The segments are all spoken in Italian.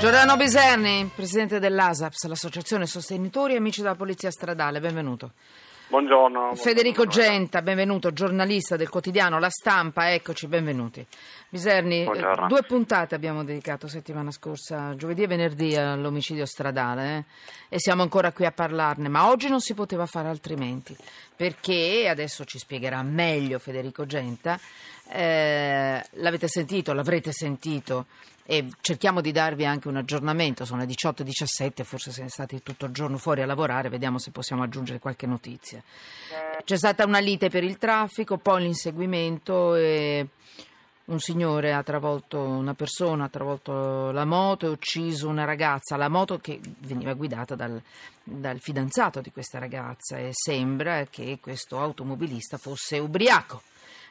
Giordano Biserni, presidente dell'ASAPS, l'associazione sostenitori e amici della Polizia Stradale, benvenuto. Buongiorno. Federico buongiorno. Genta, benvenuto, giornalista del quotidiano La Stampa, eccoci, benvenuti. Biserni, eh, Buongiorno. due puntate abbiamo dedicato settimana scorsa, giovedì e venerdì, all'omicidio stradale eh? e siamo ancora qui a parlarne, ma oggi non si poteva fare altrimenti, perché, adesso ci spiegherà meglio Federico Genta, eh, l'avete sentito, l'avrete sentito e cerchiamo di darvi anche un aggiornamento, sono le 18.17, forse siete stati tutto il giorno fuori a lavorare, vediamo se possiamo aggiungere qualche notizia. C'è stata una lite per il traffico, poi l'inseguimento e un signore ha travolto una persona, ha travolto la moto e ucciso una ragazza, la moto che veniva guidata dal, dal fidanzato di questa ragazza e sembra che questo automobilista fosse ubriaco.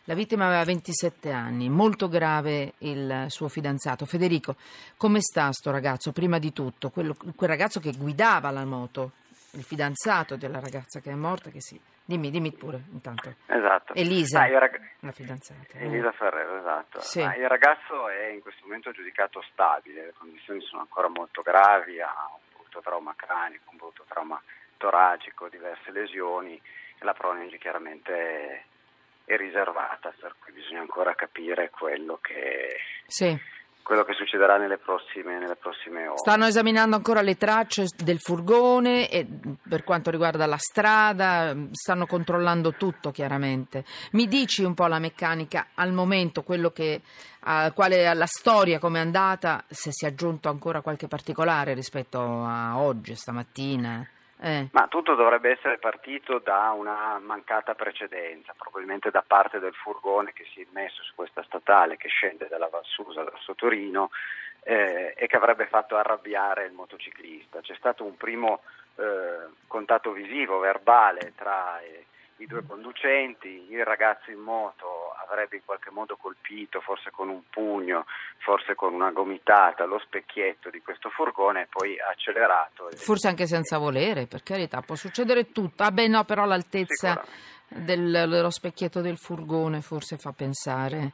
La vittima aveva 27 anni, molto grave il suo fidanzato. Federico, come sta sto ragazzo? Prima di tutto, quello- quel ragazzo che guidava la moto, il fidanzato della ragazza che è morta, che sì. Dimmi, dimmi pure intanto. Esatto. Elisa, Ah, rag- la fidanzata. eh. Elisa Ferrero, esatto. Sì. Ah, il ragazzo è in questo momento giudicato stabile, le condizioni sono ancora molto gravi, ha un brutto trauma cranico, un brutto trauma toracico, diverse lesioni e la prognosi chiaramente è riservata, per cui bisogna ancora capire quello che, Sì. Quello che succederà nelle prossime, nelle prossime ore. Stanno esaminando ancora le tracce del furgone e per quanto riguarda la strada, stanno controllando tutto chiaramente. Mi dici un po' la meccanica al momento, quello che, a, quale la storia, come è andata, se si è aggiunto ancora qualche particolare rispetto a oggi, stamattina? Eh. Ma tutto dovrebbe essere partito da una mancata precedenza, probabilmente da parte del furgone che si è messo su questa statale che scende dalla Valsusa verso Torino eh, e che avrebbe fatto arrabbiare il motociclista. C'è stato un primo eh, contatto visivo, verbale tra eh, i due conducenti, il ragazzo in moto avrebbe in qualche modo colpito, forse con un pugno, forse con una gomitata, lo specchietto di questo furgone e poi ha accelerato. Forse anche senza volere, per carità, può succedere tutto. Ah beh no, però l'altezza dello specchietto del furgone forse fa pensare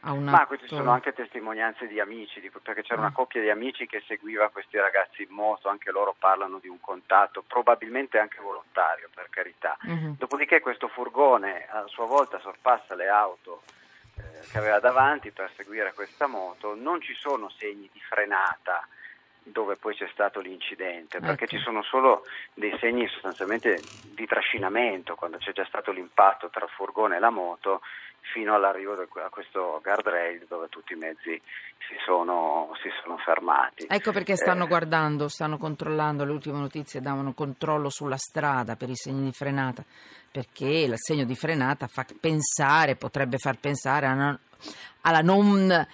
a una... Ma queste sono anche testimonianze di amici, di- perché c'era una coppia di amici che seguiva questi ragazzi in moto, anche loro parlano di un contatto, probabilmente anche volontario, per carità. Mhm. Dopodiché questo furgone a sua volta sorpassa le auto eh, che aveva davanti per seguire questa moto, non ci sono segni di frenata dove poi c'è stato l'incidente, perché Ecco. ci sono solo dei segni sostanzialmente di trascinamento quando c'è già stato l'impatto tra il furgone e la moto fino all'arrivo del- a questo guardrail dove tutti i mezzi si sono, si sono fermati. Ecco perché stanno Eh, guardando, stanno controllando, le ultime notizie davano controllo sulla strada per i segni di frenata, perché il segno di frenata fa pensare, potrebbe far pensare una- alla non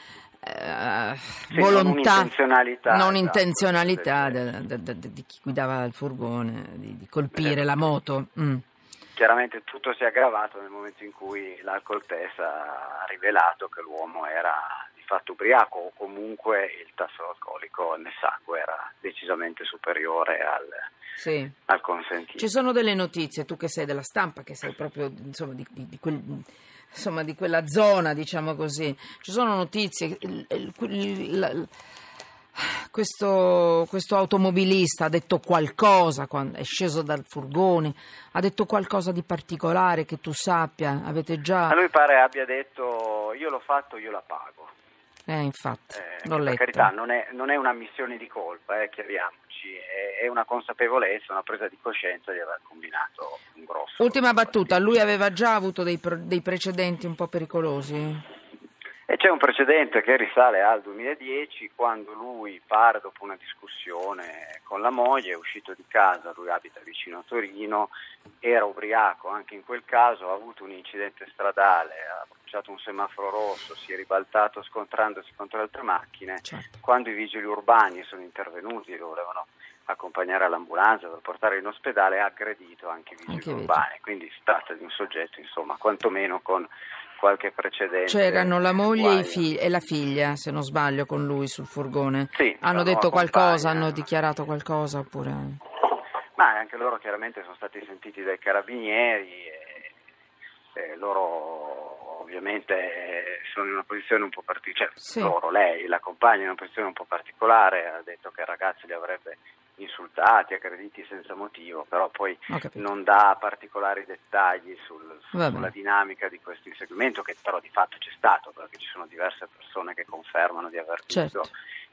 eh, Sì, volontà, non intenzionalità, non esatto, intenzionalità del- de- de- de- de- di chi guidava il furgone, di, di colpire Eh. la moto. Mm. Chiaramente tutto si è aggravato nel momento in cui l'alcol test ha rivelato che l'uomo era di fatto ubriaco o comunque il tasso alcolico nel sangue era decisamente superiore al, Sì. al consentito. Ci sono delle notizie, tu che sei della stampa, che sei proprio insomma, di, di- di quel- insomma, di quella zona, diciamo così. Ci sono notizie. il- il- il- questo, questo automobilista ha detto qualcosa quando è sceso dal furgone, ha detto qualcosa di particolare che tu sappia, avete già... A lui pare abbia detto io l'ho fatto, io la pago. Eh, infatti, Eh, l'ho per letto. carità, non è, non è un'ammissione di colpa, eh, chiariamoci, è, è una consapevolezza, una presa di coscienza di aver combinato un grosso. Ultima battuta, lui aveva già avuto dei, pro- dei precedenti un po' pericolosi? E c'è un precedente che risale al 2010 quando lui pare dopo una discussione con la moglie, è uscito di casa, lui abita vicino a Torino, era ubriaco anche in quel caso, ha avuto un incidente stradale, ha bruciato un semaforo rosso, si è ribaltato scontrandosi contro altre macchine. Certo. Quando i vigili urbani sono intervenuti e lo volevano accompagnare all'ambulanza per portare in ospedale, ha aggredito anche i vigili Anche urbani. Quindi si tratta di un soggetto, insomma, quantomeno con qualche precedente. C'erano la moglie e, figli- e la figlia, se non sbaglio, con lui sul furgone. Sì, hanno detto qualcosa, compagna. hanno dichiarato qualcosa oppure... Ma anche loro chiaramente sono stati sentiti dai carabinieri e eh, loro ovviamente sono in una posizione un po' particolare, cioè Sì. loro, lei, la compagna in una posizione un po' particolare, ha detto che il ragazzo li avrebbe insultati, aggrediti senza motivo, però poi non dà particolari dettagli sul- sulla dinamica di questo inseguimento che però di fatto c'è stato perché ci sono diverse persone che confermano di aver visto Certo.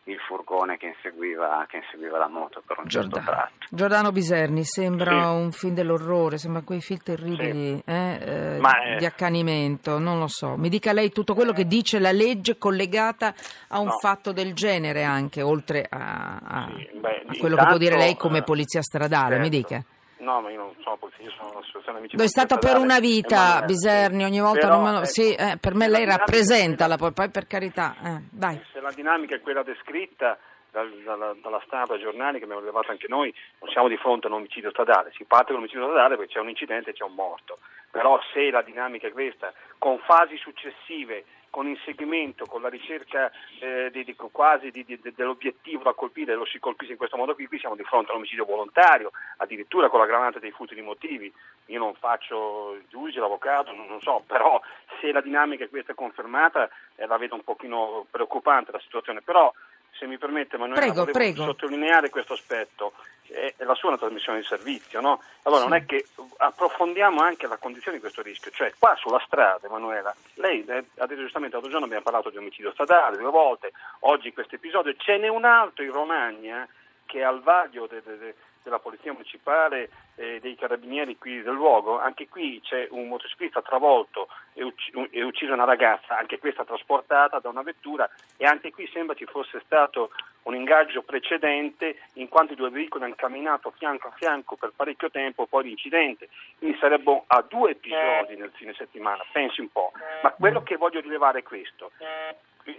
Il furgone che inseguiva, che inseguiva la moto per un certo Giordano. tratto. Giordano Biserni, sembra Sì. un film dell'orrore, sembra quei film terribili eh, eh, Ma, eh, di accanimento, non lo so. Mi dica lei tutto quello che dice la legge collegata a un No. fatto del genere anche, oltre a, a- Sì, beh, a quello che può intanto, dire lei come eh, polizia stradale, mi certo. dica. No, ma io non sono polizia, io sono un'associazione amici Lo è stato per una vita, Biserni, ogni volta Però, non me lo... ecco, Sì, eh, per me lei rappresenta, la, poi per carità, eh, vai. Se la dinamica è quella descritta dal- dalla, dalla stampa, dai giornali che abbiamo rilevato anche noi, non siamo di fronte a un omicidio stradale, si parte con un omicidio stradale perché c'è un incidente e c'è un morto. Però se la dinamica è questa, con fasi successive, con inseguimento, con la ricerca eh, di- di- quasi di- dell'obiettivo da colpire, lo si colpisce in questo modo qui, qui siamo di fronte a un omicidio volontario, addirittura con l'aggravante dei furti di motivi. Io non faccio il giudice, l'avvocato, non, non so, però se la dinamica è confermata eh, la vedo un pochino preoccupante la situazione. Però se mi permette Emanuele, Prego, prego. sottolineare questo aspetto. Eh, la sua è una trasmissione di servizio, no? Allora Sì. non è che approfondiamo anche la condizione di questo rischio, cioè qua sulla strada, Emanuela, lei ha detto giustamente l'altro giorno abbiamo parlato di omicidio stradale due volte, oggi questo episodio, ce n'è un altro in Romagna che è al vaglio de- de- de- della polizia municipale e dei carabinieri qui del luogo, anche qui c'è un motociclista travolto e, ucc- e uccisa una ragazza, anche questa trasportata da una vettura e anche qui sembra ci fosse stato un ingaggio precedente in quanto i due veicoli hanno camminato fianco a fianco per parecchio tempo poi l'incidente, quindi sarebbero a due episodi nel fine settimana, pensi un po', ma quello che voglio rilevare è questo,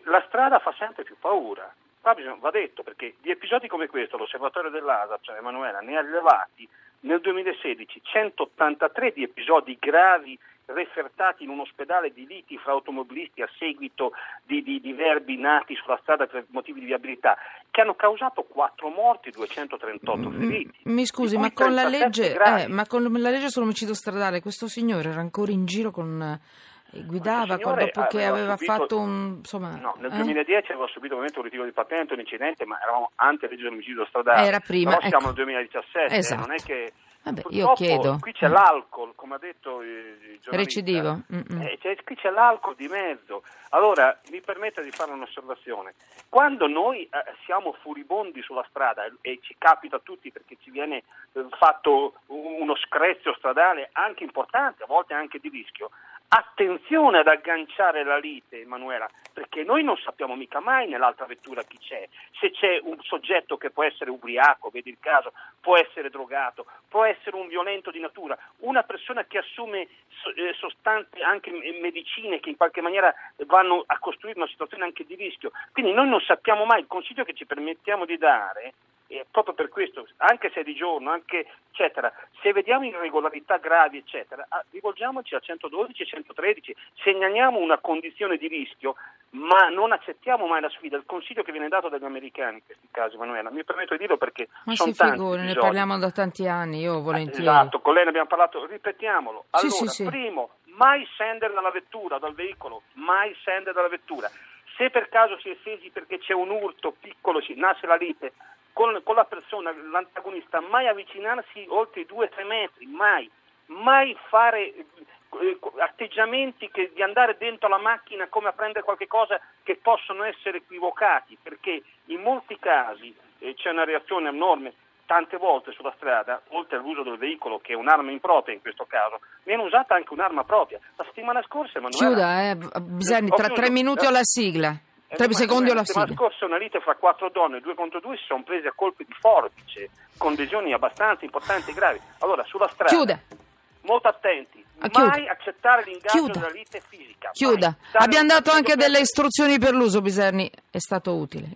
la strada fa sempre più paura. Qua bisogna- va detto perché di episodi come questo l'osservatorio dell'ASA, cioè Emanuela, ne ha rilevati nel 2016 183 di episodi gravi refertati in un ospedale di liti fra automobilisti a seguito di, di, di verbi nati sulla strada per motivi di viabilità, che hanno causato 4 morti e 238 feriti. Mm, Mi scusi, ma con, la 37 legge, eh, ma con la legge sull'omicidio stradale questo signore era ancora in giro con... eh, guidava signore dopo che aveva subito- fatto un... insomma... No, nel eh? 2010 aveva subito ovviamente un ritiro di patente, un incidente, ma eravamo ante legge dell'omicidio stradale. Era prima, Però siamo ecco. nel 2017, eh, Esatto. non è che... Vabbè, io chiedo. Qui c'è Eh. l'alcol, come ha detto il giornalista. Recidivo. Eh, c'è- qui c'è l'alcol di mezzo. Allora, mi permetta di fare un'osservazione. Quando noi eh, siamo furibondi sulla strada e, e ci capita a tutti perché ci viene eh, fatto un- uno screzio stradale anche importante, a volte anche di rischio, attenzione ad agganciare la lite, Emanuela, perché noi non sappiamo mica mai nell'altra vettura chi c'è. Se c'è un soggetto che può essere ubriaco, vedi il caso, può essere drogato, può essere un violento di natura, una persona che assume eh, sostanze, anche me- medicine che in qualche maniera vanno a costruire una situazione anche di rischio. Quindi noi non sappiamo mai, il consiglio che ci permettiamo di dare e proprio per questo, anche se è di giorno, anche eccetera, se vediamo irregolarità gravi, eccetera, ah, rivolgiamoci a 112 e 113, segnaliamo una condizione di rischio, ma non accettiamo mai la sfida. Il consiglio che viene dato dagli americani in questi casi, Manuela, mi permetto di dirlo perché Ma sono tanti figuri, ne parliamo da tanti anni, io volentieri. Esatto, con lei ne abbiamo parlato, ripetiamolo. Sì, Allora, sì, sì. primo, mai scendere dalla vettura, dal veicolo, mai scendere dalla vettura. Se per caso si è scesi perché c'è un urto piccolo, nasce la lite, con, con la persona, l'antagonista, mai avvicinarsi oltre i 2-3 metri, mai, mai fare eh, atteggiamenti che, di andare dentro la macchina come a prendere qualche cosa che possono essere equivocati, perché in molti casi eh, c'è una reazione abnorme. Tante volte sulla strada, oltre all'uso del veicolo, che è un'arma impropria in questo caso, viene usata anche un'arma propria. La settimana scorsa, Emanuela, Chiuda, eh, bisogna, tra tre minuti ho la sigla. Eh, Tre secondi ho la La settimana scorsa una lite fra quattro donne, due contro due, si sono prese a colpi di forbice, con lesioni abbastanza importanti e gravi. Allora, sulla strada, Chiuda, molto attenti, Ah, mai accettare l'ingaggio Chiuda. della lite fisica. chiuda. Abbiamo dato anche delle istruzioni per l'uso, Biserni. È stato utile.